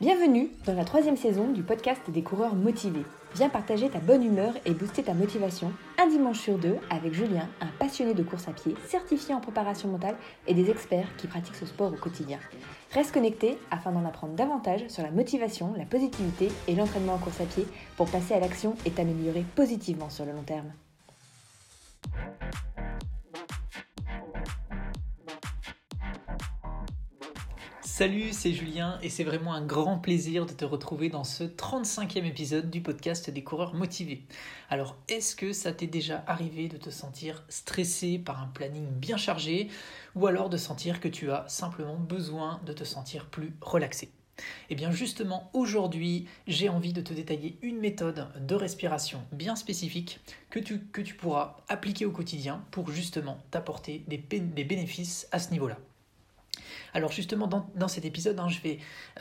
Bienvenue dans la troisième saison du podcast des coureurs motivés. Viens partager ta bonne humeur et booster ta motivation un dimanche sur deux avec Julien, un passionné de course à pied, certifié en préparation mentale et des experts qui pratiquent ce sport au quotidien. Reste connecté afin d'en apprendre davantage sur la motivation, la positivité et l'entraînement en course à pied pour passer à l'action et t'améliorer positivement sur le long terme. Salut, c'est Julien et c'est vraiment un grand plaisir de te retrouver dans ce 35e épisode du podcast des coureurs motivés. Alors, est-ce que ça t'est déjà arrivé de te sentir stressé par un planning bien chargé ou alors de sentir que tu as simplement besoin de te sentir plus relaxé? Eh bien justement, aujourd'hui, j'ai envie de te détailler une méthode de respiration bien spécifique que tu, pourras appliquer au quotidien pour justement t'apporter des bénéfices à ce niveau-là. Alors justement, dans, cet épisode, hein,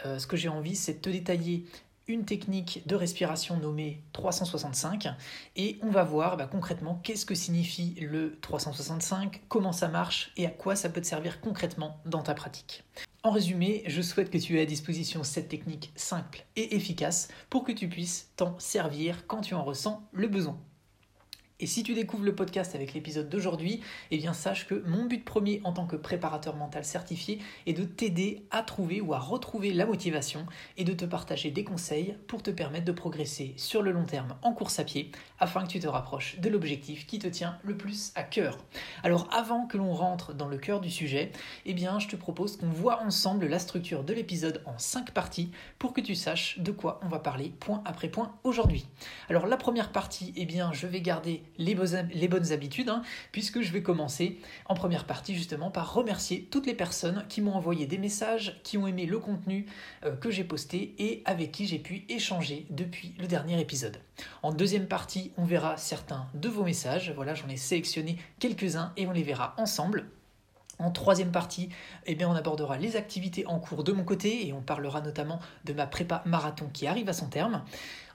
euh, ce que j'ai envie, c'est de te détailler une technique de respiration nommée 365 et on va voir bah, concrètement qu'est-ce que signifie le 365, comment ça marche et à quoi ça peut te servir concrètement dans ta pratique. En résumé, je souhaite que tu aies à disposition cette technique simple et efficace pour que tu puisses t'en servir quand tu en ressens le besoin. Et si tu découvres le podcast avec l'épisode d'aujourd'hui, eh bien sache que mon but premier en tant que préparateur mental certifié est de t'aider à trouver ou à retrouver la motivation et de te partager des conseils pour te permettre de progresser sur le long terme en course à pied afin que tu te rapproches de l'objectif qui te tient le plus à cœur. Alors avant que l'on rentre dans le cœur du sujet, eh bien je te propose qu'on voit ensemble la structure de l'épisode en cinq parties pour que tu saches de quoi on va parler point après point aujourd'hui. Alors la première partie, eh bien je vais garder les, bonnes habitudes, hein, puisque je vais commencer en première partie justement par remercier toutes les personnes qui m'ont envoyé des messages, qui ont aimé le contenu euh, que j'ai posté et avec qui j'ai pu échanger depuis le dernier épisode. En deuxième partie, on verra certains de vos messages. Voilà, j'en ai sélectionné quelques-uns et on les verra ensemble. En troisième partie, eh bien, on abordera les activités en cours de mon côté et on parlera notamment de ma prépa marathon qui arrive à son terme.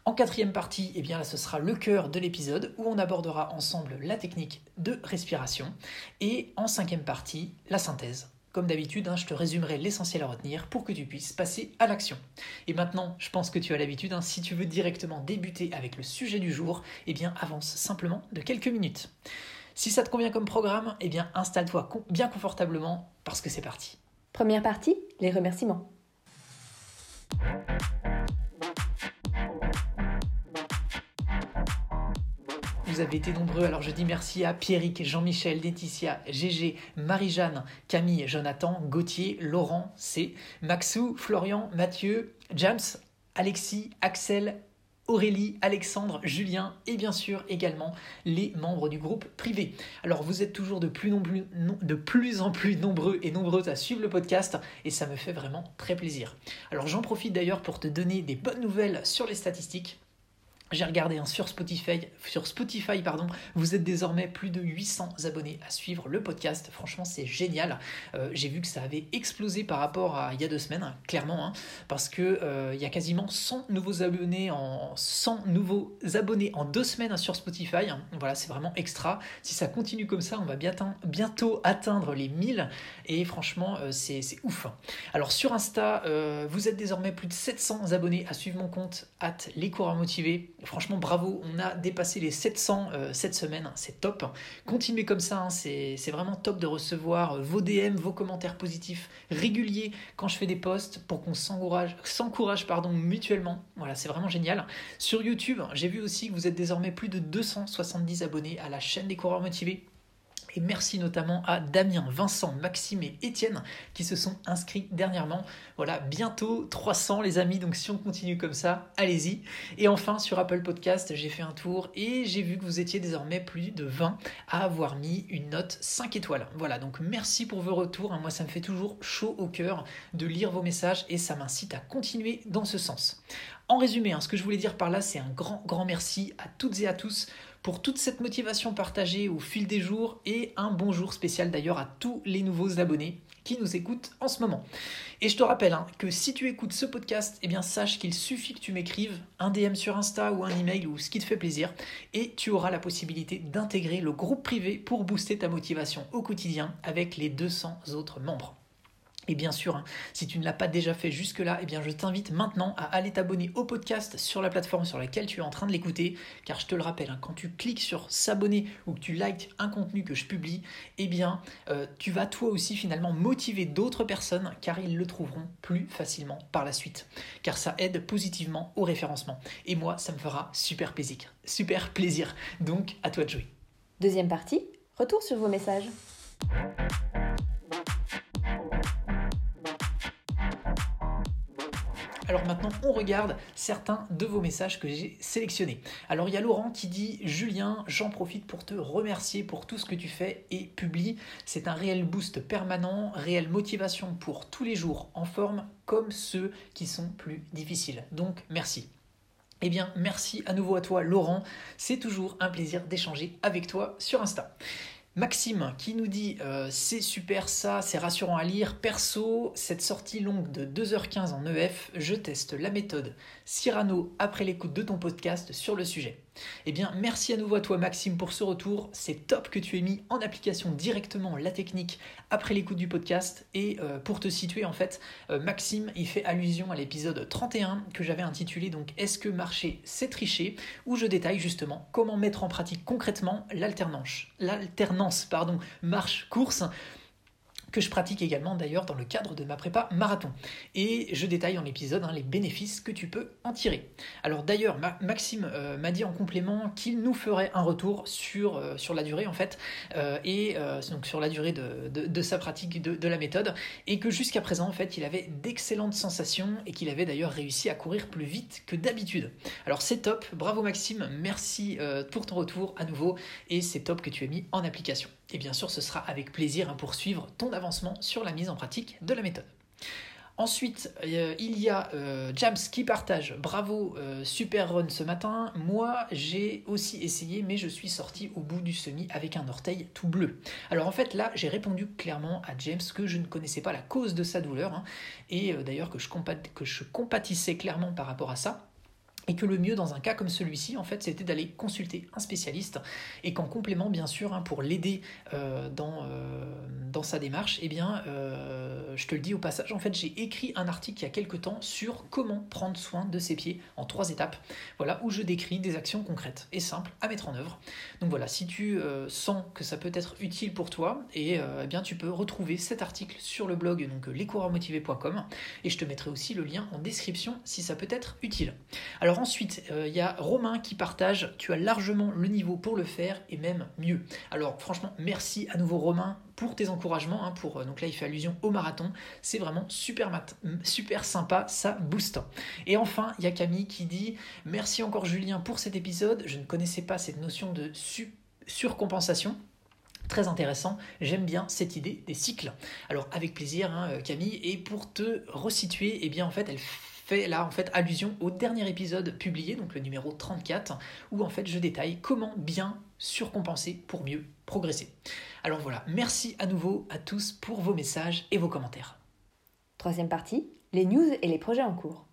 En quatrième partie, eh bien ce sera le cœur de l'épisode où on abordera ensemble la technique de respiration. Et en cinquième partie, la synthèse. Comme d'habitude, hein, je te résumerai l'essentiel à retenir pour que tu puisses passer à l'action. Et maintenant, je pense que tu as l'habitude, hein, si tu veux directement débuter avec le sujet du jour, eh bien avance simplement de quelques minutes. Si ça te convient comme programme, eh bien installe-toi bien confortablement parce que c'est parti. Première partie, les remerciements. Vous avez été nombreux. Alors je dis merci à Pierrick, Jean-Michel, Laetitia, Gégé, Marie-Jeanne, Camille, Jonathan, Gauthier, Laurent, C, Maxou, Florian, Mathieu, James, Alexis, Axel, Aurélie, Alexandre, Julien et bien sûr également les membres du groupe privé. Alors vous êtes toujours de plus, de plus en plus nombreux et nombreuses à suivre le podcast et ça me fait vraiment très plaisir. Alors j'en profite d'ailleurs pour te donner des bonnes nouvelles sur les statistiques. J'ai regardé hein, sur Spotify, sur Spotify pardon, vous êtes désormais plus de 800 abonnés à suivre le podcast. Franchement, c'est génial. Euh, j'ai vu que ça avait explosé par rapport à il y a deux semaines, hein, clairement, hein, parce que euh, il y a quasiment 100 nouveaux abonnés en 100 nouveaux abonnés en deux semaines sur Spotify. Voilà, c'est vraiment extra. Si ça continue comme ça, on va bientôt atteindre les 1000 et franchement, euh, c'est ouf. Alors sur Insta, vous êtes désormais plus de 700 abonnés à suivre mon compte at les coureurs motivés Franchement, bravo, on a dépassé les 700 euh, cette semaine, c'est top. Continuez comme ça, hein, c'est vraiment top de recevoir vos DM, vos commentaires positifs réguliers quand je fais des posts pour qu'on s'encourage mutuellement. Voilà, c'est vraiment génial. Sur YouTube, j'ai vu aussi que vous êtes désormais plus de 270 abonnés à la chaîne des coureurs motivés. Et merci notamment à Damien, Vincent, Maxime et Étienne qui se sont inscrits dernièrement. Voilà, bientôt 300 les amis, donc si on continue comme ça, allez-y. Et enfin, sur Apple Podcast, j'ai fait un tour et j'ai vu que vous étiez désormais plus de 20 à avoir mis une note 5 étoiles. Voilà, donc merci pour vos retours. Moi, ça me fait toujours chaud au cœur de lire vos messages et ça m'incite à continuer dans ce sens. En résumé, hein, ce que je voulais dire par là, c'est un grand, grand merci à toutes et à tous pour toute cette motivation partagée au fil des jours et un bonjour spécial d'ailleurs à tous les nouveaux abonnés qui nous écoutent en ce moment. Et je te rappelle hein, que si tu écoutes ce podcast, eh bien sache qu'il suffit que tu m'écrives un DM sur Insta ou un email ou ce qui te fait plaisir et tu auras la possibilité d'intégrer le groupe privé pour booster ta motivation au quotidien avec les 200 autres membres. Et bien sûr, hein, si tu ne l'as pas déjà fait jusque-là, eh bien je t'invite maintenant à aller t'abonner au podcast sur la plateforme sur laquelle tu es en train de l'écouter, car je te le rappelle, hein, quand tu cliques sur s'abonner ou que tu likes un contenu que je publie, eh bien euh, tu vas toi aussi finalement motiver d'autres personnes, car ils le trouveront plus facilement par la suite, car ça aide positivement au référencement. Et moi, ça me fera super plaisir, super plaisir. Donc à toi de jouer. Deuxième partie, retour sur vos messages. Alors maintenant, on regarde certains de vos messages que j'ai sélectionnés. Alors il y a Laurent qui dit Julien, j'en profite pour te remercier pour tout ce que tu fais et publie. C'est un réel boost permanent, réelle motivation pour tous les jours en forme comme ceux qui sont plus difficiles. Donc merci. Eh bien, merci à nouveau à toi, Laurent. C'est toujours un plaisir d'échanger avec toi sur Insta. Maxime qui nous dit euh, c'est super ça, c'est rassurant à lire. Perso, cette sortie longue de 2h15 en EF, je teste la méthode Cyrano après l'écoute de ton podcast sur le sujet. Eh bien, merci à nouveau à toi Maxime pour ce retour. C'est top que tu aies mis en application directement la technique après l'écoute du podcast. Et euh, pour te situer, en fait, euh, Maxime, il fait allusion à l'épisode 31 que j'avais intitulé donc Est-ce que marcher c'est tricher? où je détaille justement comment mettre en pratique concrètement l'alternance, l'alternance pardon, marche-course que je pratique également d'ailleurs dans le cadre de ma prépa marathon. Et je détaille dans l'épisode hein, les bénéfices que tu peux en tirer. Alors d'ailleurs, Maxime euh, m'a dit en complément qu'il nous ferait un retour sur, euh, la durée en fait, euh, et donc sur la durée de, de, sa pratique de, de, la méthode, et que jusqu'à présent en fait il avait d'excellentes sensations et qu'il avait d'ailleurs réussi à courir plus vite que d'habitude. Alors c'est top, bravo Maxime, merci pour ton retour à nouveau, et c'est top que tu aies mis en application. Et bien sûr, ce sera avec plaisir hein, pour suivre ton avancement sur la mise en pratique de la méthode. Ensuite, euh, il y a euh, Jams qui partage Bravo, euh, super run ce matin. Moi, j'ai aussi essayé, mais je suis sorti au bout du semi avec un orteil tout bleu. Alors en fait, là, j'ai répondu clairement à James que je ne connaissais pas la cause de sa douleur, hein, et d'ailleurs que je compatissais clairement par rapport à ça et que le mieux dans un cas comme celui-ci, en fait, c'était d'aller consulter un spécialiste et qu'en complément, bien sûr, hein, pour l'aider euh, dans, euh, dans sa démarche, eh bien, euh, je te le dis au passage, en fait, j'ai écrit un article il y a quelques temps sur comment prendre soin de ses pieds en trois étapes, voilà, où je décris des actions concrètes et simples à mettre en œuvre. Donc voilà, si tu sens que ça peut être utile pour toi, et eh bien, tu peux retrouver cet article sur le blog donc lescoureursmotivés.com et je te mettrai aussi le lien en description si ça peut être utile. Alors ensuite, euh, il y a Romain qui partage, tu as largement le niveau pour le faire et même mieux. Alors franchement, merci à nouveau Romain pour tes encouragements. Hein, pour, euh, donc là, il fait allusion au marathon. C'est vraiment super, super sympa, ça booste. Et enfin, il y a Camille qui dit Merci encore Julien pour cet épisode. Je ne connaissais pas cette notion de surcompensation. Très intéressant, j'aime bien cette idée des cycles. Alors avec plaisir hein, Camille, et pour te resituer, eh bien en fait elle fait là en fait allusion au dernier épisode publié, donc le numéro 34, où en fait je détaille comment bien surcompenser pour mieux progresser. Alors voilà, merci à nouveau à tous pour vos messages et vos commentaires. Troisième partie, les news et les projets en cours.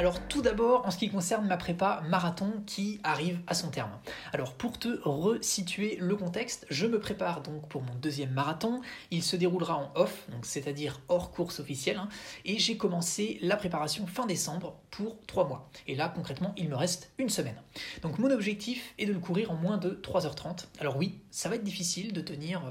Alors tout d'abord, en ce qui concerne ma prépa marathon qui arrive à son terme. Alors pour te resituer le contexte, je me prépare donc pour mon deuxième marathon. Il se déroulera en off, c'est-à-dire hors course officielle, hein. et j'ai commencé la préparation fin décembre pour trois mois. Et là concrètement, il me reste une semaine. Donc mon objectif est de le courir en moins de 3h30. Alors oui, ça va être difficile de tenir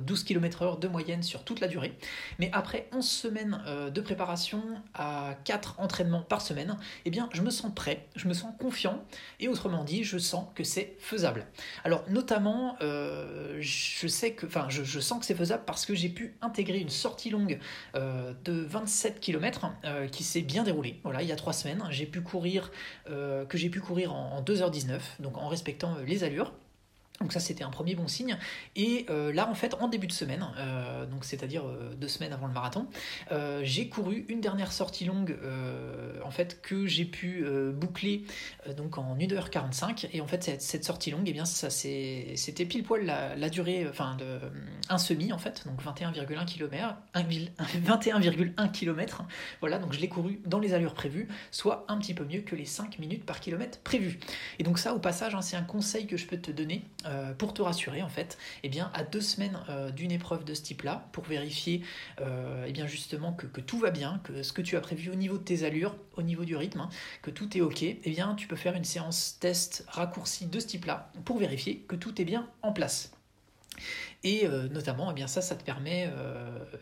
12 km/h de moyenne sur toute la durée, mais après 11 semaines euh, de préparation à 4 entraînements par semaine, eh bien, je me sens prêt, je me sens confiant, et autrement dit, je sens que c'est faisable. Alors, notamment, euh, je sais que, je, sens que c'est faisable parce que j'ai pu intégrer une sortie longue euh, de 27 km euh, qui s'est bien déroulée. Voilà, il y a trois semaines, j'ai pu courir, que j'ai pu courir en 2h19, donc en respectant les allures. Donc ça c'était un premier bon signe. Et euh, là en fait en début de semaine, euh, donc c'est-à-dire euh, deux semaines avant le marathon, j'ai couru une dernière sortie longue en fait que j'ai pu boucler donc en 1h45 et en fait cette, sortie longue et eh bien ça c'était pile poil la, durée enfin un semi en fait, donc 21,1 km, 21,1 km. Voilà, donc je l'ai couru dans les allures prévues, soit un petit peu mieux que les 5 minutes par kilomètre prévues. Et donc ça, au passage, hein, c'est un conseil que je peux te donner euh, pour te rassurer en fait. Eh bien, à deux semaines euh, d'une épreuve de ce type-là, pour vérifier euh, eh bien justement que, tout va bien, que ce que tu as prévu au niveau de tes allures, au niveau du rythme, hein, que tout est ok, eh bien tu peux faire une séance test raccourcie de ce type-là pour vérifier que tout est bien en place. Et notamment, eh bien ça, ça te permet,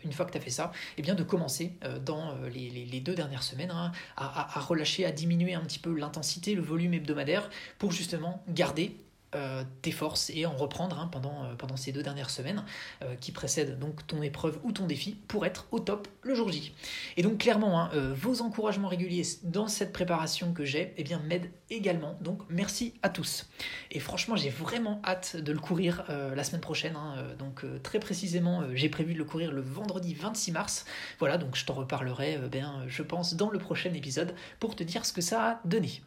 une fois que tu as fait ça, eh bien de commencer dans les, deux dernières semaines hein, à, relâcher, à diminuer un petit peu l'intensité, le volume hebdomadaire pour justement garder euh, tes forces et en reprendre hein, pendant, euh, pendant ces deux dernières semaines euh, qui précèdent donc ton épreuve ou ton défi pour être au top le jour J. Et donc clairement, hein, vos encouragements réguliers dans cette préparation que j'ai eh bien m'aident également. Donc merci à tous. Et franchement, j'ai vraiment hâte de le courir la semaine prochaine. Hein, donc très précisément, j'ai prévu de le courir le vendredi 26 mars. Voilà, donc je t'en reparlerai, bien, je pense, dans le prochain épisode pour te dire ce que ça a donné.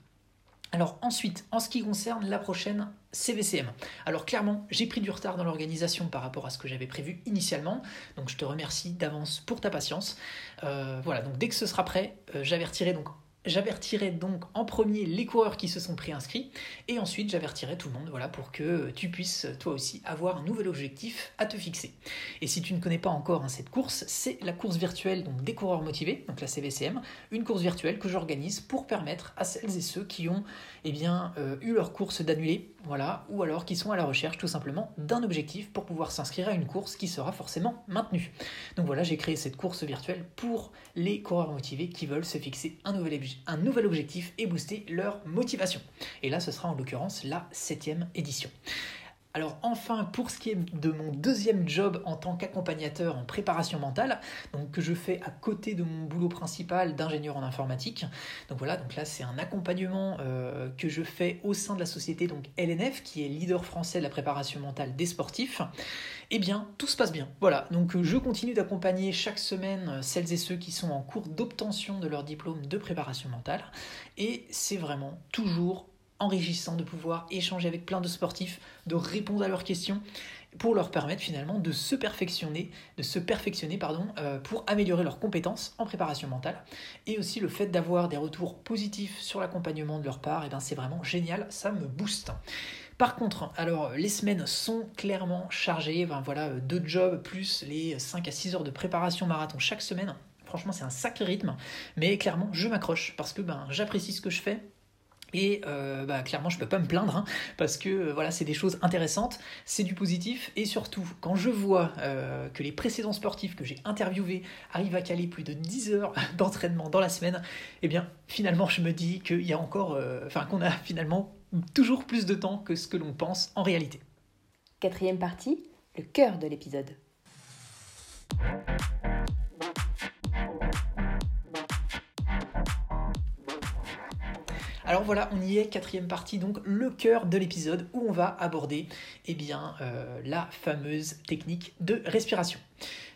Alors ensuite, en ce qui concerne la prochaine CVCM. Alors clairement, j'ai pris du retard dans l'organisation par rapport à ce que j'avais prévu initialement, donc je te remercie d'avance pour ta patience. Euh, voilà, donc dès que ce sera prêt, euh, j'avertirai donc J'avertirai donc en premier les coureurs qui se sont préinscrits et ensuite j'avertirai tout le monde voilà, pour que tu puisses toi aussi avoir un nouvel objectif à te fixer. Et si tu ne connais pas encore hein, cette course, c'est la course virtuelle donc, des coureurs motivés, donc la CVCM, une course virtuelle que j'organise pour permettre à celles et ceux qui ont eh euh, eu leur course d'annuler voilà, ou alors qui sont à la recherche tout simplement d'un objectif pour pouvoir s'inscrire à une course qui sera forcément maintenue. Donc voilà, j'ai créé cette course virtuelle pour les coureurs motivés qui veulent se fixer un nouvel, un nouvel objectif et booster leur motivation. Et là, ce sera en l'occurrence la septième édition. Alors enfin, pour ce qui est de mon deuxième job en tant qu'accompagnateur en préparation mentale, donc que je fais à côté de mon boulot principal d'ingénieur en informatique. Donc voilà, donc là c'est un accompagnement euh, que je fais au sein de la société donc LNF, qui est leader français de la préparation mentale des sportifs. Eh bien, tout se passe bien. Voilà, donc je continue d'accompagner chaque semaine celles et ceux qui sont en cours d'obtention de leur diplôme de préparation mentale. Et c'est vraiment toujours enrichissant de pouvoir échanger avec plein de sportifs, de répondre à leurs questions pour leur permettre finalement de se perfectionner, de se perfectionner pardon, euh, pour améliorer leurs compétences en préparation mentale. Et aussi le fait d'avoir des retours positifs sur l'accompagnement de leur part, et eh ben c'est vraiment génial, ça me booste. Par contre, alors les semaines sont clairement chargées, ben, voilà, deux jobs plus les 5 à 6 heures de préparation marathon chaque semaine. Franchement, c'est un sacré rythme, mais clairement, je m'accroche parce que ben, j'apprécie ce que je fais, et euh, bah, clairement, je peux pas me plaindre hein, parce que euh, voilà, c'est des choses intéressantes, c'est du positif. Et surtout quand je vois euh, que les précédents sportifs que j'ai interviewés arrivent à caler plus de 10 heures d'entraînement dans la semaine, eh bien finalement je me dis qu'il y a encore, enfin qu'on a finalement toujours plus de temps que ce que l'on pense en réalité. Quatrième partie, le cœur de l'épisode. Alors voilà, on y est, quatrième partie, donc le cœur de l'épisode où on va aborder eh bien, euh, la fameuse technique de respiration.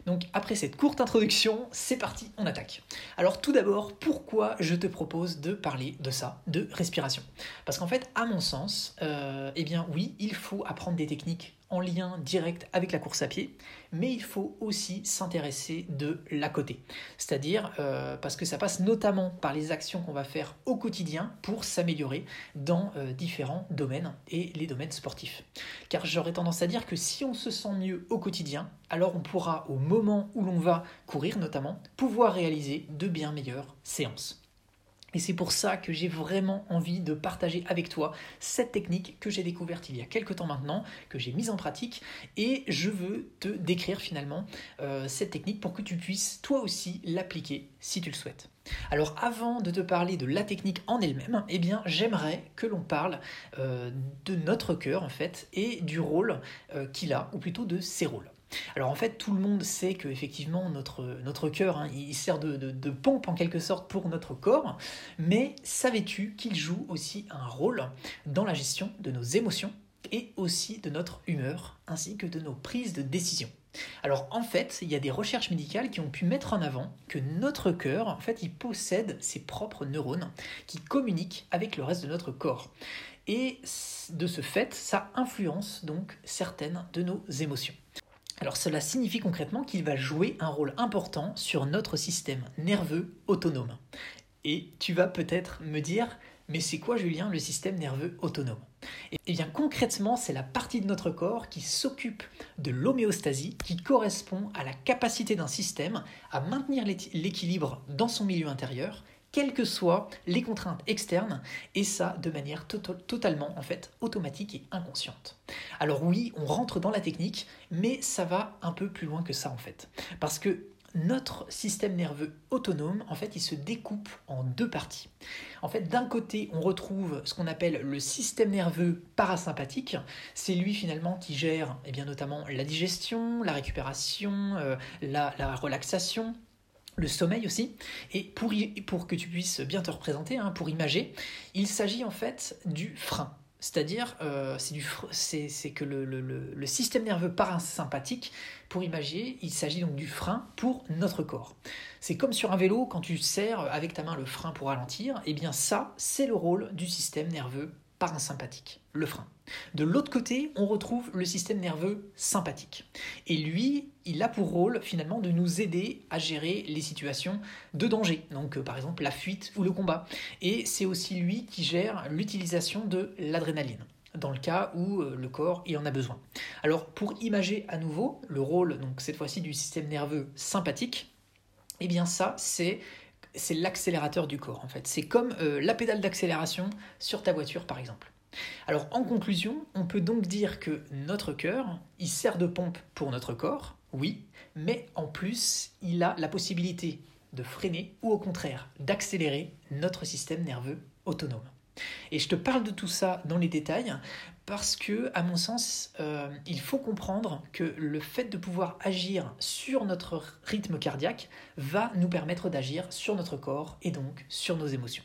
Donc après cette courte introduction, c'est parti, on attaque. Alors tout d'abord, pourquoi je te propose de parler de ça, de respiration? Parce qu'en fait, à mon sens, euh, eh bien oui, il faut apprendre des techniques en lien direct avec la course à pied, mais il faut aussi s'intéresser de l'à côté. C'est-à-dire euh, parce que ça passe notamment par les actions qu'on va faire au quotidien pour s'améliorer dans euh, différents domaines et les domaines sportifs. Car j'aurais tendance à dire que si on se sent mieux au quotidien, alors on pourra au moment où l'on va courir notamment pouvoir réaliser de bien meilleures séances. Et c'est pour ça que j'ai vraiment envie de partager avec toi cette technique que j'ai découverte il y a quelques temps maintenant, que j'ai mise en pratique, et je veux te décrire finalement euh, cette technique pour que tu puisses toi aussi l'appliquer si tu le souhaites. Alors avant de te parler de la technique en elle-même, eh bien j'aimerais que l'on parle euh, de notre cœur en fait et du rôle euh, qu'il a, ou plutôt de ses rôles. Alors en fait, tout le monde sait que effectivement notre, notre cœur, hein, il sert de, de, pompe en quelque sorte pour notre corps, mais savais-tu qu'il joue aussi un rôle dans la gestion de nos émotions et aussi de notre humeur, ainsi que de nos prises de décision? Alors en fait, il y a des recherches médicales qui ont pu mettre en avant que notre cœur, en fait, il possède ses propres neurones qui communiquent avec le reste de notre corps. Et de ce fait, ça influence donc certaines de nos émotions. Alors cela signifie concrètement qu'il va jouer un rôle important sur notre système nerveux autonome. Et tu vas peut-être me dire, mais c'est quoi Julien le système nerveux autonome? Eh bien concrètement, c'est la partie de notre corps qui s'occupe de l'homéostasie, qui correspond à la capacité d'un système à maintenir l'équilibre dans son milieu intérieur quelles que soient les contraintes externes, et ça de manière totalement en fait automatique et inconsciente. Alors oui, on rentre dans la technique, mais ça va un peu plus loin que ça en fait, parce que notre système nerveux autonome, en fait, il se découpe en deux parties. En fait, d'un côté, on retrouve ce qu'on appelle le système nerveux parasympathique. C'est lui finalement qui gère, eh bien, notamment la digestion, la récupération, euh, la, la relaxation, le sommeil aussi. Et pour, pour que tu puisses bien te représenter, hein, pour imager, il s'agit en fait du frein. C'est-à-dire, euh, c'est que le, le, le, système nerveux parasympathique, pour imager, il s'agit donc du frein pour notre corps. C'est comme sur un vélo, quand tu serres avec ta main le frein pour ralentir, et eh bien ça, c'est le rôle du système nerveux parasympathique, le frein. De l'autre côté, on retrouve le système nerveux sympathique. Et lui, il a pour rôle finalement de nous aider à gérer les situations de danger, donc euh, par exemple la fuite ou le combat. Et c'est aussi lui qui gère l'utilisation de l'adrénaline dans le cas où euh, le corps y en a besoin. Alors pour imager à nouveau le rôle donc cette fois-ci du système nerveux sympathique, eh bien ça c'est c'est l'accélérateur du corps en fait. C'est comme euh, la pédale d'accélération sur ta voiture par exemple. Alors en conclusion, on peut donc dire que notre cœur, il sert de pompe pour notre corps, oui, mais en plus, il a la possibilité de freiner ou au contraire d'accélérer notre système nerveux autonome. Et je te parle de tout ça dans les détails parce que, à mon sens, euh, il faut comprendre que le fait de pouvoir agir sur notre rythme cardiaque va nous permettre d'agir sur notre corps et donc sur nos émotions.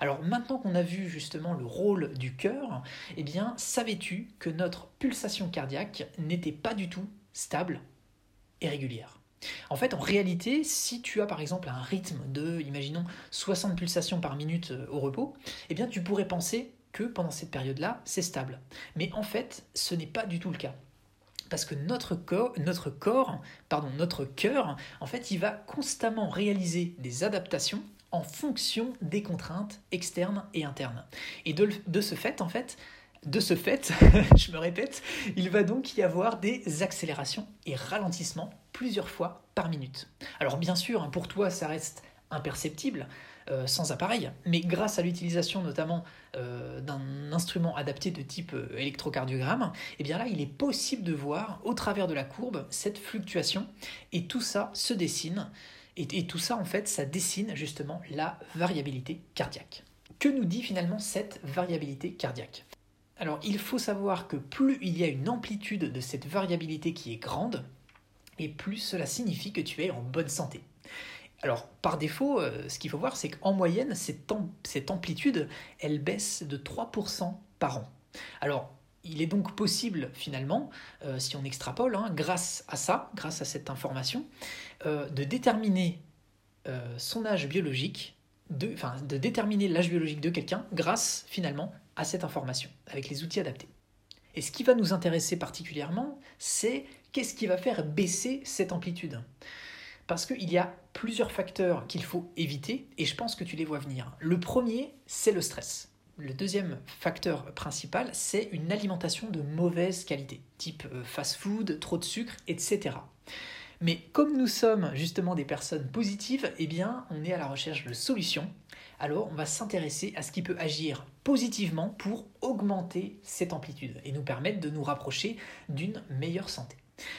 Alors maintenant qu'on a vu justement le rôle du cœur, eh bien, savais-tu que notre pulsation cardiaque n'était pas du tout stable et régulière? En fait, en réalité, si tu as par exemple un rythme de, imaginons, 60 pulsations par minute euh, au repos, eh bien tu pourrais penser que pendant cette période-là, c'est stable. Mais en fait, ce n'est pas du tout le cas. Parce que notre corps, notre corps, pardon, notre cœur, en fait, il va constamment réaliser des adaptations en fonction des contraintes externes et internes. Et de, de ce fait, en fait, de ce fait, je me répète, il va donc y avoir des accélérations et ralentissements plusieurs fois par minute. Alors bien sûr, hein, pour toi, ça reste imperceptible, euh, sans appareil, mais grâce à l'utilisation notamment euh, d'un instrument adapté de type euh, électrocardiogramme, et eh bien là, il est possible de voir au travers de la courbe cette fluctuation, et tout ça se dessine et, tout ça, en fait, ça dessine justement la variabilité cardiaque. Que nous dit finalement cette variabilité cardiaque? Alors, il faut savoir que plus il y a une amplitude de cette variabilité qui est grande, et plus cela signifie que tu es en bonne santé. Alors, par défaut, euh, ce qu'il faut voir, c'est qu'en moyenne, cette, amplitude, elle baisse de 3% par an. Alors, il est donc possible, finalement, euh, si on extrapole, hein, grâce à ça, grâce à cette information, euh, de déterminer son âge biologique, de déterminer l'âge biologique de quelqu'un grâce, finalement, à cette information, avec les outils adaptés. Et ce qui va nous intéresser particulièrement, c'est qu'est-ce qui va faire baisser cette amplitude? Parce qu'il y a plusieurs facteurs qu'il faut éviter et je pense que tu les vois venir. Le premier, c'est le stress. Le deuxième facteur principal, c'est une alimentation de mauvaise qualité, type euh, fast-food, trop de sucre, etc. Mais comme nous sommes justement des personnes positives, eh bien, on est à la recherche de solutions. Alors, on va s'intéresser à ce qui peut agir positivement pour augmenter cette amplitude et nous permettre de nous rapprocher d'une meilleure santé.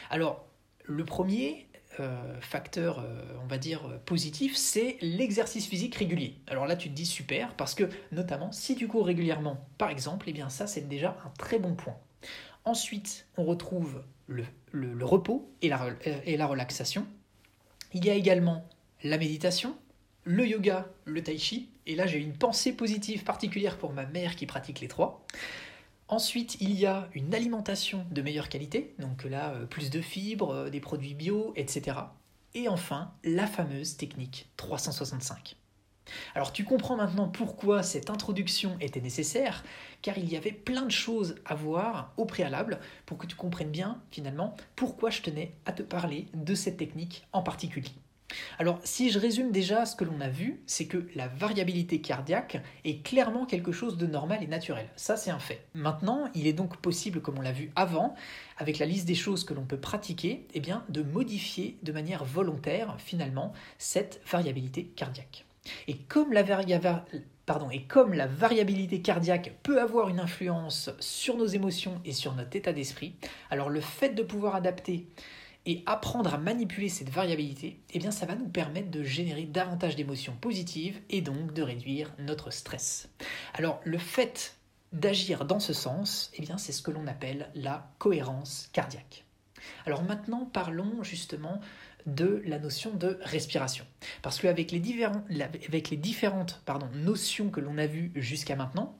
Alors, le premier, euh, facteur, euh, on va dire, positif, c'est l'exercice physique régulier. Alors là, tu te dis super, parce que notamment, si tu cours régulièrement, par exemple, eh bien ça, c'est déjà un très bon point. Ensuite, on retrouve le, repos et la, et la relaxation. Il y a également la méditation, le yoga, le tai chi, et là j'ai une pensée positive particulière pour ma mère qui pratique les trois. Ensuite, il y a une alimentation de meilleure qualité, donc là, euh, plus de fibres, euh, des produits bio, etc. Et enfin, la fameuse technique 365. Alors tu comprends maintenant pourquoi cette introduction était nécessaire, car il y avait plein de choses à voir au préalable pour que tu comprennes bien finalement pourquoi je tenais à te parler de cette technique en particulier. Alors si je résume déjà ce que l'on a vu, c'est que la variabilité cardiaque est clairement quelque chose de normal et naturel. Ça c'est un fait. Maintenant, il est donc possible, comme on l'a vu avant, avec la liste des choses que l'on peut pratiquer, eh bien, de modifier de manière volontaire finalement cette variabilité cardiaque. Et comme la, et comme la variabilité cardiaque peut avoir une influence sur nos émotions et sur notre état d'esprit, alors le fait de pouvoir adapter et apprendre à manipuler cette variabilité, eh bien ça va nous permettre de générer davantage d'émotions positives et donc de réduire notre stress. Alors le fait d'agir dans ce sens, eh bien c'est ce que l'on appelle la cohérence cardiaque. Alors maintenant parlons justement de la notion de respiration. Parce qu'avec les, avec les différentes notions que l'on a vues jusqu'à maintenant,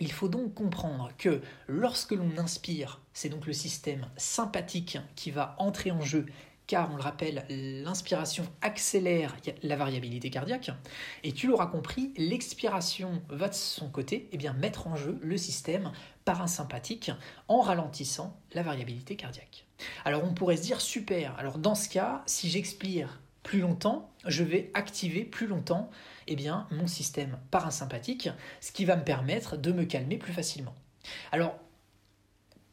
il faut donc comprendre que lorsque l'on inspire, c'est donc le système sympathique qui va entrer en jeu, car on le rappelle, l'inspiration accélère la variabilité cardiaque, et tu l'auras compris, l'expiration va de son côté eh bien, mettre en jeu le système parasympathique en ralentissant la variabilité cardiaque. Alors on pourrait se dire super, alors dans ce cas, si j'expire plus longtemps, je vais activer plus longtemps eh bien, mon système parasympathique, ce qui va me permettre de me calmer plus facilement. Alors,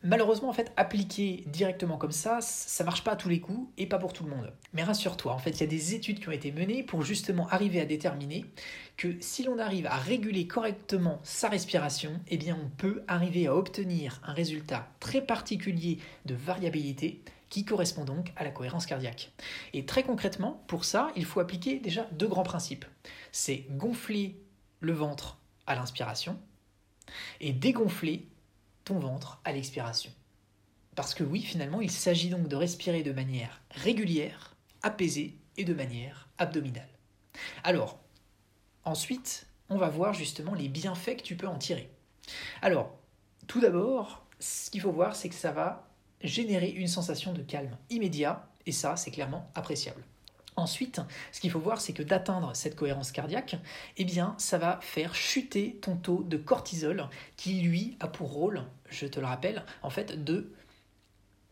malheureusement, en fait, appliquer directement comme ça, ça marche pas à tous les coups et pas pour tout le monde. Mais rassure-toi, en fait, il y a des études qui ont été menées pour justement arriver à déterminer que si l'on arrive à réguler correctement sa respiration, eh bien, on peut arriver à obtenir un résultat très particulier de variabilité qui correspond donc à la cohérence cardiaque. Et très concrètement, pour ça, il faut appliquer déjà deux grands principes. C'est gonfler le ventre à l'inspiration et dégonfler ton ventre à l'expiration. Parce que oui, finalement, il s'agit donc de respirer de manière régulière, apaisée et de manière abdominale. Alors, ensuite, on va voir justement les bienfaits que tu peux en tirer. Alors, tout d'abord, ce qu'il faut voir, c'est que ça va générer une sensation de calme immédiat, et ça, c'est clairement appréciable. Ensuite, ce qu'il faut voir, c'est que d'atteindre cette cohérence cardiaque, eh bien, ça va faire chuter ton taux de cortisol, qui lui a pour rôle, je te le rappelle, en fait, de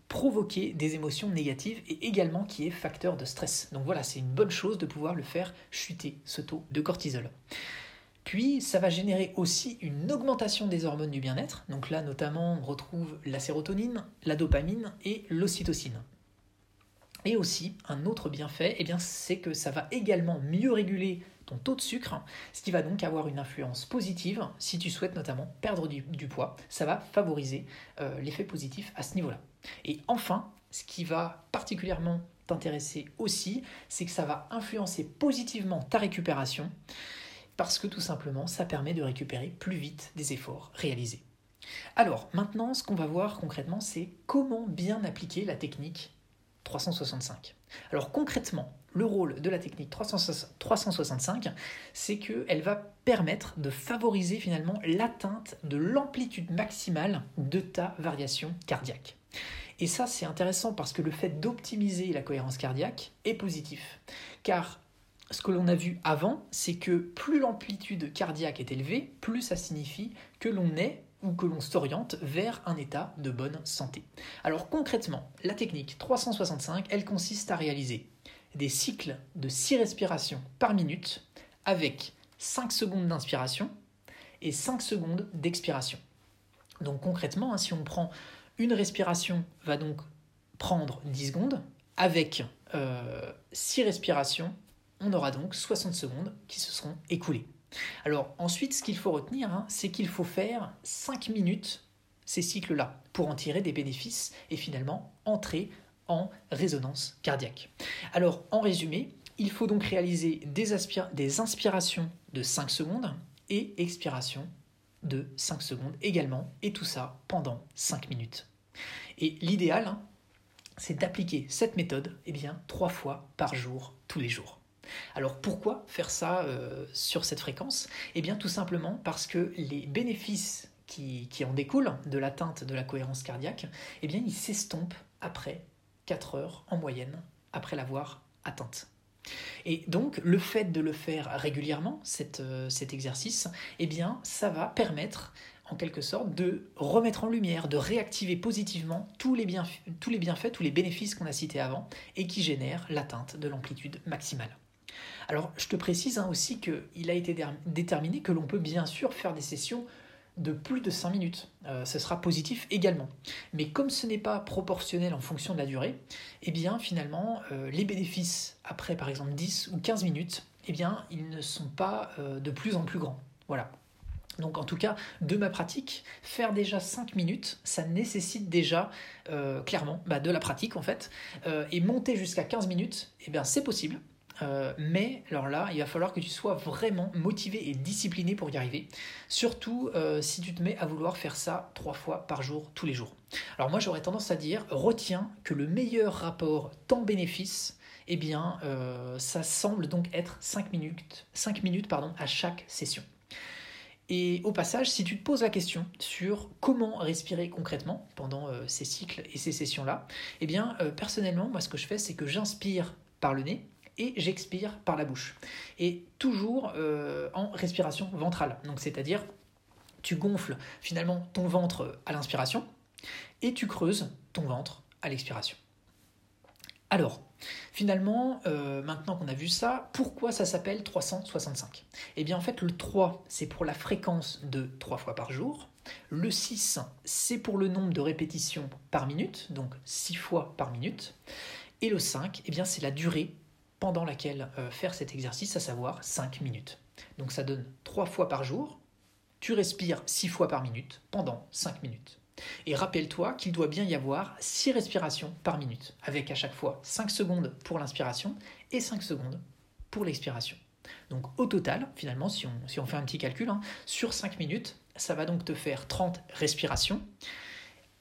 provoquer des émotions négatives et également qui est facteur de stress. Donc voilà, c'est une bonne chose de pouvoir le faire chuter, ce taux de cortisol. Puis, ça va générer aussi une augmentation des hormones du bien-être. Donc là, notamment, on retrouve la sérotonine, la dopamine et l'ocytocine. Et aussi, un autre bienfait, eh bien, c'est que ça va également mieux réguler ton taux de sucre, ce qui va donc avoir une influence positive si tu souhaites notamment perdre du, poids. Ça va favoriser euh, l'effet positif à ce niveau-là. Et enfin, ce qui va particulièrement t'intéresser aussi, c'est que ça va influencer positivement ta récupération parce que tout simplement, ça permet de récupérer plus vite des efforts réalisés. Alors, maintenant, ce qu'on va voir concrètement, c'est comment bien appliquer la technique 365. Alors concrètement, le rôle de la technique 365, c'est qu'elle va permettre de favoriser finalement l'atteinte de l'amplitude maximale de ta variation cardiaque. Et ça, c'est intéressant parce que le fait d'optimiser la cohérence cardiaque est positif. Car ce que l'on a vu avant, c'est que plus l'amplitude cardiaque est élevée, plus ça signifie que l'on est ou que l'on s'oriente vers un état de bonne santé. Alors concrètement, la technique 365, elle consiste à réaliser des cycles de 6 respirations par minute avec 5 secondes d'inspiration et 5 secondes d'expiration. Donc concrètement, hein, si on prend une respiration, va donc prendre 10 secondes, avec 6 euh, respirations, on aura donc 60 secondes qui se seront écoulées. Alors ensuite, ce qu'il faut retenir, hein, c'est qu'il faut faire 5 minutes ces cycles-là pour en tirer des bénéfices et finalement entrer en résonance cardiaque. Alors en résumé, il faut donc réaliser des, inspirations de 5 secondes et expirations de 5 secondes également, et tout ça pendant 5 minutes. Et l'idéal, hein, c'est d'appliquer cette méthode eh bien, 3 fois par jour, tous les jours. Alors pourquoi faire ça euh, sur cette fréquence? Eh bien tout simplement parce que les bénéfices qui, en découlent de l'atteinte de la cohérence cardiaque, eh bien ils s'estompent après 4 heures en moyenne après l'avoir atteinte. Et donc, le fait de le faire régulièrement, cet exercice, eh bien, ça va permettre en quelque sorte, de remettre en lumière, de réactiver positivement tous les bienfaits, tous les bénéfices qu'on a cités avant et qui génèrent l'atteinte de l'amplitude maximale. Alors, je te précise hein, aussi qu'il a été déterminé que l'on peut bien sûr faire des sessions de plus de 5 minutes. Euh, ce sera positif également. Mais comme ce n'est pas proportionnel en fonction de la durée, eh bien finalement, euh, les bénéfices après par exemple 10 ou 15 minutes, eh bien ils ne sont pas euh, de plus en plus grands. Voilà. Donc en tout cas, de ma pratique, faire déjà 5 minutes, ça nécessite déjà clairement bah, de la pratique en fait. Et monter jusqu'à 15 minutes, eh bien c'est possible. Euh, mais alors là, il va falloir que tu sois vraiment motivé et discipliné pour y arriver. Surtout si tu te mets à vouloir faire ça trois fois par jour, tous les jours. Alors moi, j'aurais tendance à dire, retiens que le meilleur rapport temps-bénéfice, eh bien, ça semble donc être 5 minutes, 5 minutes à chaque session. Et au passage, si tu te poses la question sur comment respirer concrètement pendant euh, ces cycles et ces sessions-là, eh bien, euh, personnellement, moi, ce que je fais, c'est que j'inspire par le nez et j'expire par la bouche. Et toujours euh, en respiration ventrale. Donc, c'est-à-dire, tu gonfles finalement ton ventre à l'inspiration et tu creuses ton ventre à l'expiration. Alors, finalement, euh, maintenant qu'on a vu ça, pourquoi ça s'appelle 365 Eh bien, en fait, le 3, c'est pour la fréquence de 3 fois par jour. Le 6, c'est pour le nombre de répétitions par minute, donc 6 fois par minute. Et le 5, eh bien, c'est la durée pendant laquelle euh, faire cet exercice, à savoir 5 minutes. Donc ça donne 3 fois par jour. Tu respires 6 fois par minute pendant 5 minutes. Et rappelle-toi qu'il doit bien y avoir 6 respirations par minute, avec à chaque fois 5 secondes pour l'inspiration et 5 secondes pour l'expiration. Donc au total, finalement, si on, fait un petit calcul, hein, sur 5 minutes, ça va donc te faire 30 respirations.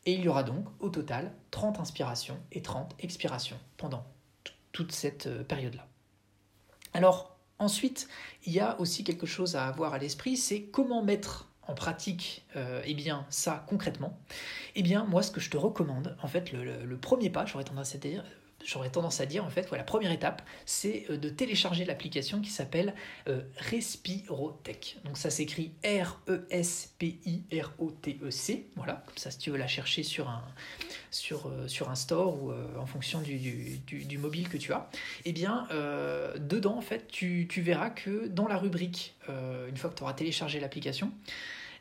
Et il y aura donc au total 30 inspirations et 30 expirations pendant toute cette euh, période-là. Alors ensuite, il y a aussi quelque chose à avoir à l'esprit, c'est comment mettre en pratique euh, eh bien, ça concrètement, eh bien, moi, ce que je te recommande, en fait, le, premier pas, j'aurais tendance à dire, j'aurais tendance à dire, en fait, la première étape, c'est euh, de télécharger l'application qui s'appelle euh, Respirotech. Donc ça s'écrit R-E-S-P-I-R-O-T-E-C. Voilà, comme ça, si tu veux la chercher sur un, sur, sur un store ou en fonction du, du, mobile que tu as, eh bien, dedans, en fait, tu, tu, verras que dans la rubrique, une fois que tu auras téléchargé l'application,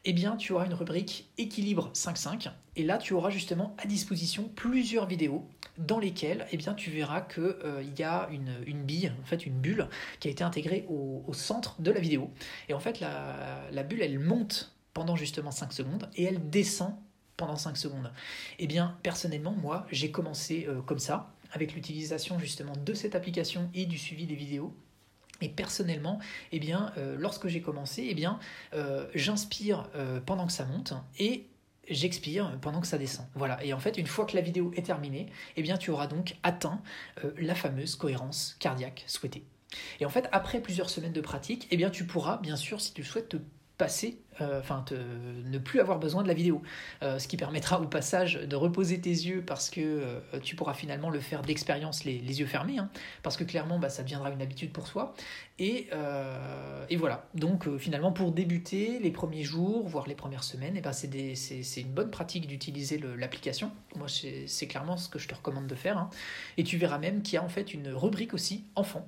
eh bien tu auras une rubrique équilibre 5.5 et là tu auras justement à disposition plusieurs vidéos dans lesquelles eh bien, tu verras qu'il euh, y a une, bille, en fait une bulle qui a été intégrée au, centre de la vidéo. Et en fait la, bulle elle monte pendant justement 5 secondes et elle descend pendant 5 secondes. Eh bien personnellement moi j'ai commencé euh, comme ça avec l'utilisation justement de cette application et du suivi des vidéos et personnellement, eh bien, euh, lorsque j'ai commencé, eh bien, euh, j'inspire euh, pendant que ça monte et j'expire pendant que ça descend. Voilà. Et en fait, une fois que la vidéo est terminée, eh bien, tu auras donc atteint la fameuse cohérence cardiaque souhaitée. Et en fait, après plusieurs semaines de pratique, eh bien, tu pourras, bien sûr, si tu souhaites te passer, enfin ne plus avoir besoin de la vidéo. Euh, ce qui permettra au passage de reposer tes yeux parce que euh, tu pourras finalement le faire d'expérience les, yeux fermés, hein, parce que clairement bah, ça deviendra une habitude pour soi. Et, et voilà, donc finalement pour débuter les premiers jours, voire les premières semaines, et eh ben, c'est une bonne pratique d'utiliser l'application. Moi c'est clairement ce que je te recommande de faire. Hein. Et tu verras même qu'il y a en fait une rubrique aussi enfants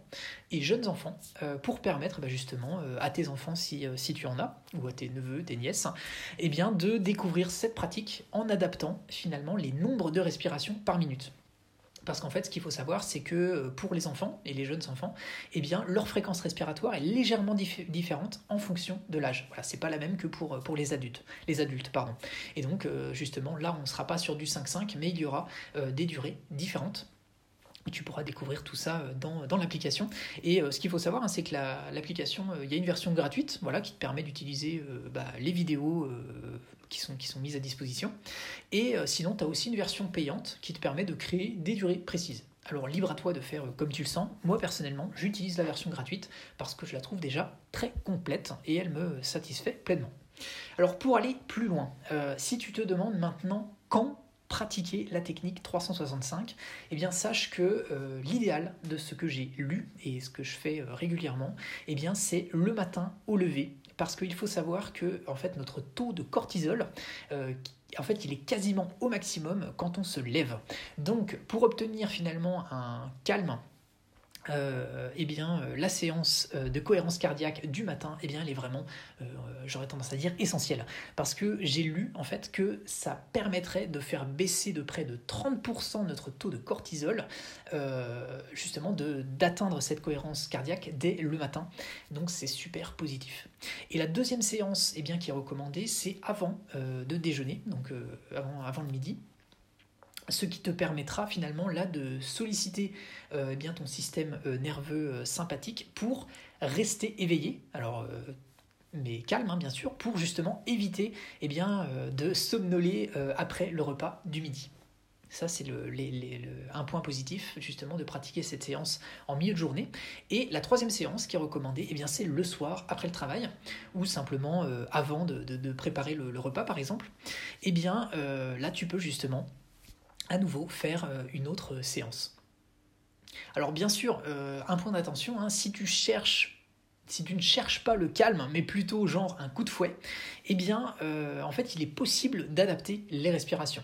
et jeunes enfants pour permettre bah, justement à tes enfants si, si tu en as ou à tes neveux, tes nièces, eh bien de découvrir cette pratique en adaptant finalement les nombres de respirations par minute. Parce qu'en fait, ce qu'il faut savoir, c'est que euh, pour les enfants et les jeunes enfants, eh bien, leur fréquence respiratoire est légèrement différente en fonction de l'âge. Voilà, c'est pas la même que pour, euh, pour les adultes. Les adultes, pardon. Et donc, euh, justement, là, on ne sera pas sur du 5-5, mais il y aura des durées différentes tu pourras découvrir tout ça euh, dans, l'application. Et euh, ce qu'il faut savoir, hein, c'est que l'application, euh, il y a une version gratuite voilà, qui te permet d'utiliser bah, les vidéos qui, sont, qui sont mises à disposition. Et sinon, tu as aussi une version payante qui te permet de créer des durées précises. Alors libre à toi de faire comme tu le sens. Moi personnellement, j'utilise la version gratuite parce que je la trouve déjà très complète et elle me satisfait pleinement. Alors pour aller plus loin, si tu te demandes maintenant quand pratiquer la technique 365, eh bien sache que l'idéal de ce que j'ai lu et ce que je fais régulièrement, eh bien c'est le matin au lever parce qu'il faut savoir que en fait notre taux de cortisol en fait, il est quasiment au maximum quand on se lève. Donc, pour obtenir finalement un calme euh, eh bien, euh, la séance euh, de cohérence cardiaque du matin, eh bien, elle est vraiment, j'aurais tendance à dire, essentielle. Parce que j'ai lu, en fait, que ça permettrait de faire baisser de près de 30% notre taux de cortisol, justement, d'atteindre cette cohérence cardiaque dès le matin. Donc, c'est super positif. Et la deuxième séance, eh bien, qui est recommandée, c'est avant de déjeuner, donc avant, avant le midi ce qui te permettra finalement là de solliciter euh, eh bien ton système euh, nerveux euh, sympathique pour rester éveillé. Alors mais calme hein, bien sûr, pour justement éviter eh bien, de somnoler après le repas du midi. Ça, c'est un point positif, justement, de pratiquer cette séance en milieu de journée. Et la troisième séance qui est recommandée, eh c'est le soir, après le travail, ou simplement avant de, préparer le, le, repas, par exemple. Eh bien, là, tu peux justement à nouveau faire euh, une autre séance. Alors bien sûr, euh, un point d'attention, hein, si tu cherches si tu ne cherches pas le calme, mais plutôt genre un coup de fouet, eh bien, euh, en fait, il est possible d'adapter les respirations.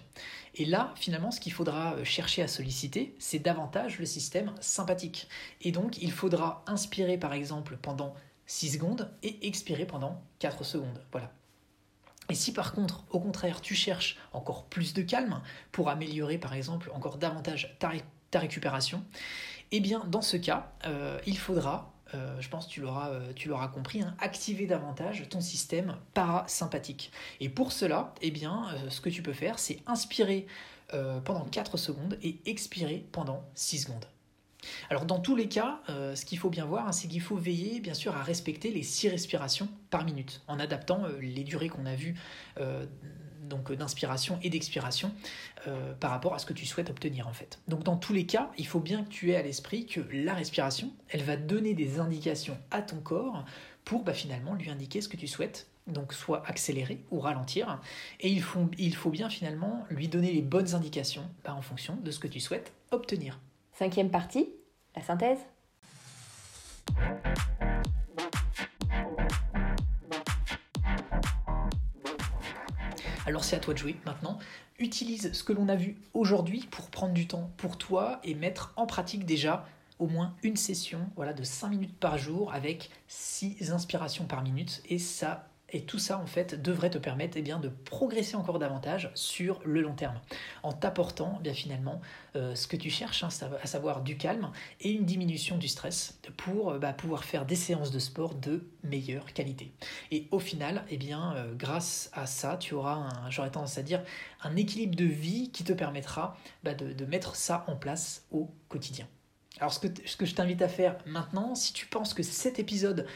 Et là, finalement, ce qu'il faudra chercher à solliciter, c'est davantage le système sympathique. Et donc, il faudra inspirer, par exemple, pendant 6 secondes et expirer pendant 4 secondes. Voilà. Et si par contre, au contraire, tu cherches encore plus de calme pour améliorer par exemple encore davantage ta, récupération, eh bien dans ce cas, euh, il faudra, euh, je pense que tu l'auras, euh, compris, hein, activer davantage ton système parasympathique. Et pour cela, eh bien, ce que tu peux faire, c'est inspirer pendant 4 secondes et expirer pendant 6 secondes. Alors dans tous les cas, euh, ce qu'il faut bien voir, hein, c'est qu'il faut veiller bien sûr à respecter les 6 respirations par minute, en adaptant euh, les durées qu'on a vues euh, d'inspiration et d'expiration par rapport à ce que tu souhaites obtenir en fait. Donc dans tous les cas, il faut bien que tu aies à l'esprit que la respiration, elle va donner des indications à ton corps pour bah, finalement lui indiquer ce que tu souhaites donc soit accélérer ou ralentir, et il faut, il faut bien finalement lui donner les bonnes indications bah, en fonction de ce que tu souhaites obtenir. Cinquième partie, la synthèse? Alors c'est à toi de jouer maintenant. Utilise ce que l'on a vu aujourd'hui pour prendre du temps pour toi et mettre en pratique déjà au moins une session voilà, de 5 minutes par jour avec 6 inspirations par minute et ça et tout ça, en fait, devrait te permettre eh de progresser encore davantage sur le long terme, en t'apportant eh finalement euh, ce que tu cherches, hein, à savoir du calme et une diminution du stress pour euh, bah, pouvoir faire des séances de sport de meilleure qualité. Et au final, eh euh, grâce à ça, tu auras, j'aurais tendance à dire, un équilibre de vie qui te permettra bah, de, mettre ça en place au quotidien. Alors ce que je t'invite à faire maintenant, si tu penses que cet épisode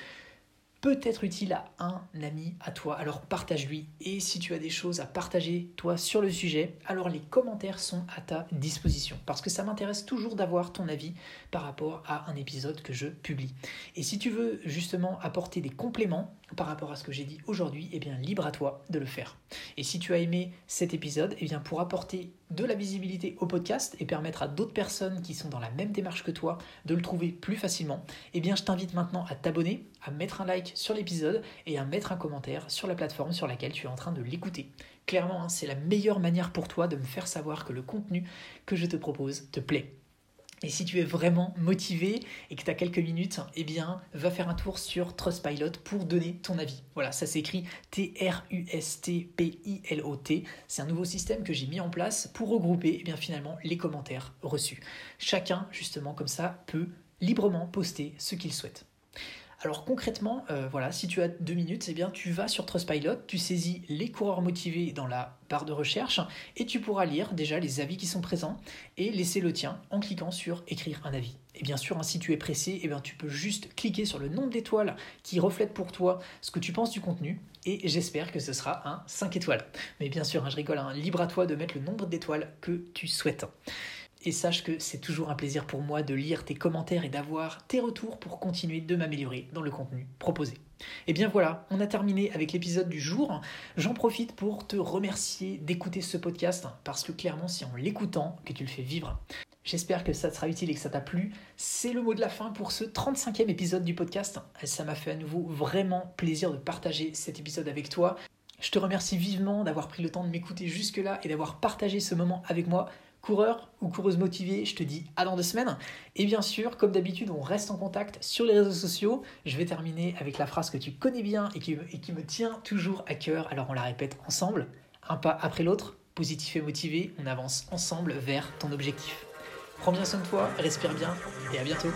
peut être utile à un ami à toi, alors partage-lui. Et si tu as des choses à partager, toi, sur le sujet, alors les commentaires sont à ta disposition. Parce que ça m'intéresse toujours d'avoir ton avis par rapport à un épisode que je publie. Et si tu veux justement apporter des compléments par rapport à ce que j'ai dit aujourd'hui, eh bien libre à toi de le faire. Et si tu as aimé cet épisode, eh bien pour apporter de la visibilité au podcast et permettre à d'autres personnes qui sont dans la même démarche que toi de le trouver plus facilement, eh bien je t'invite maintenant à t'abonner, à mettre un like sur l'épisode et à mettre un commentaire sur la plateforme sur laquelle tu es en train de l'écouter. Clairement, hein, c'est la meilleure manière pour toi de me faire savoir que le contenu que je te propose te plaît. Et si tu es vraiment motivé et que tu as quelques minutes, eh bien, va faire un tour sur Trustpilot pour donner ton avis. Voilà, ça s'écrit T-R-U-S-T-P-I-L-O-T. C'est un nouveau système que j'ai mis en place pour regrouper eh bien, finalement les commentaires reçus. Chacun, justement, comme ça, peut librement poster ce qu'il souhaite. Alors concrètement, euh, voilà, si tu as deux minutes, eh bien tu vas sur Trustpilot, tu saisis les coureurs motivés dans la barre de recherche et tu pourras lire déjà les avis qui sont présents et laisser le tien en cliquant sur écrire un avis. Et bien sûr, hein, si tu es pressé, eh bien, tu peux juste cliquer sur le nombre d'étoiles qui reflète pour toi ce que tu penses du contenu et j'espère que ce sera un 5 étoiles. Mais bien sûr, hein, je rigole, hein, libre à toi de mettre le nombre d'étoiles que tu souhaites. Et sache que c'est toujours un plaisir pour moi de lire tes commentaires et d'avoir tes retours pour continuer de m'améliorer dans le contenu proposé. Et bien voilà, on a terminé avec l'épisode du jour. J'en profite pour te remercier d'écouter ce podcast parce que clairement c'est en l'écoutant que tu le fais vivre. J'espère que ça te sera utile et que ça t'a plu. C'est le mot de la fin pour ce 35e épisode du podcast. Ça m'a fait à nouveau vraiment plaisir de partager cet épisode avec toi. Je te remercie vivement d'avoir pris le temps de m'écouter jusque-là et d'avoir partagé ce moment avec moi. Coureur ou coureuse motivée, je te dis à dans deux semaines. Et bien sûr, comme d'habitude, on reste en contact sur les réseaux sociaux. Je vais terminer avec la phrase que tu connais bien et qui, me tient toujours à cœur. Alors on la répète ensemble, un pas après l'autre, positif et motivé, on avance ensemble vers ton objectif. Prends bien soin de toi, respire bien et à bientôt.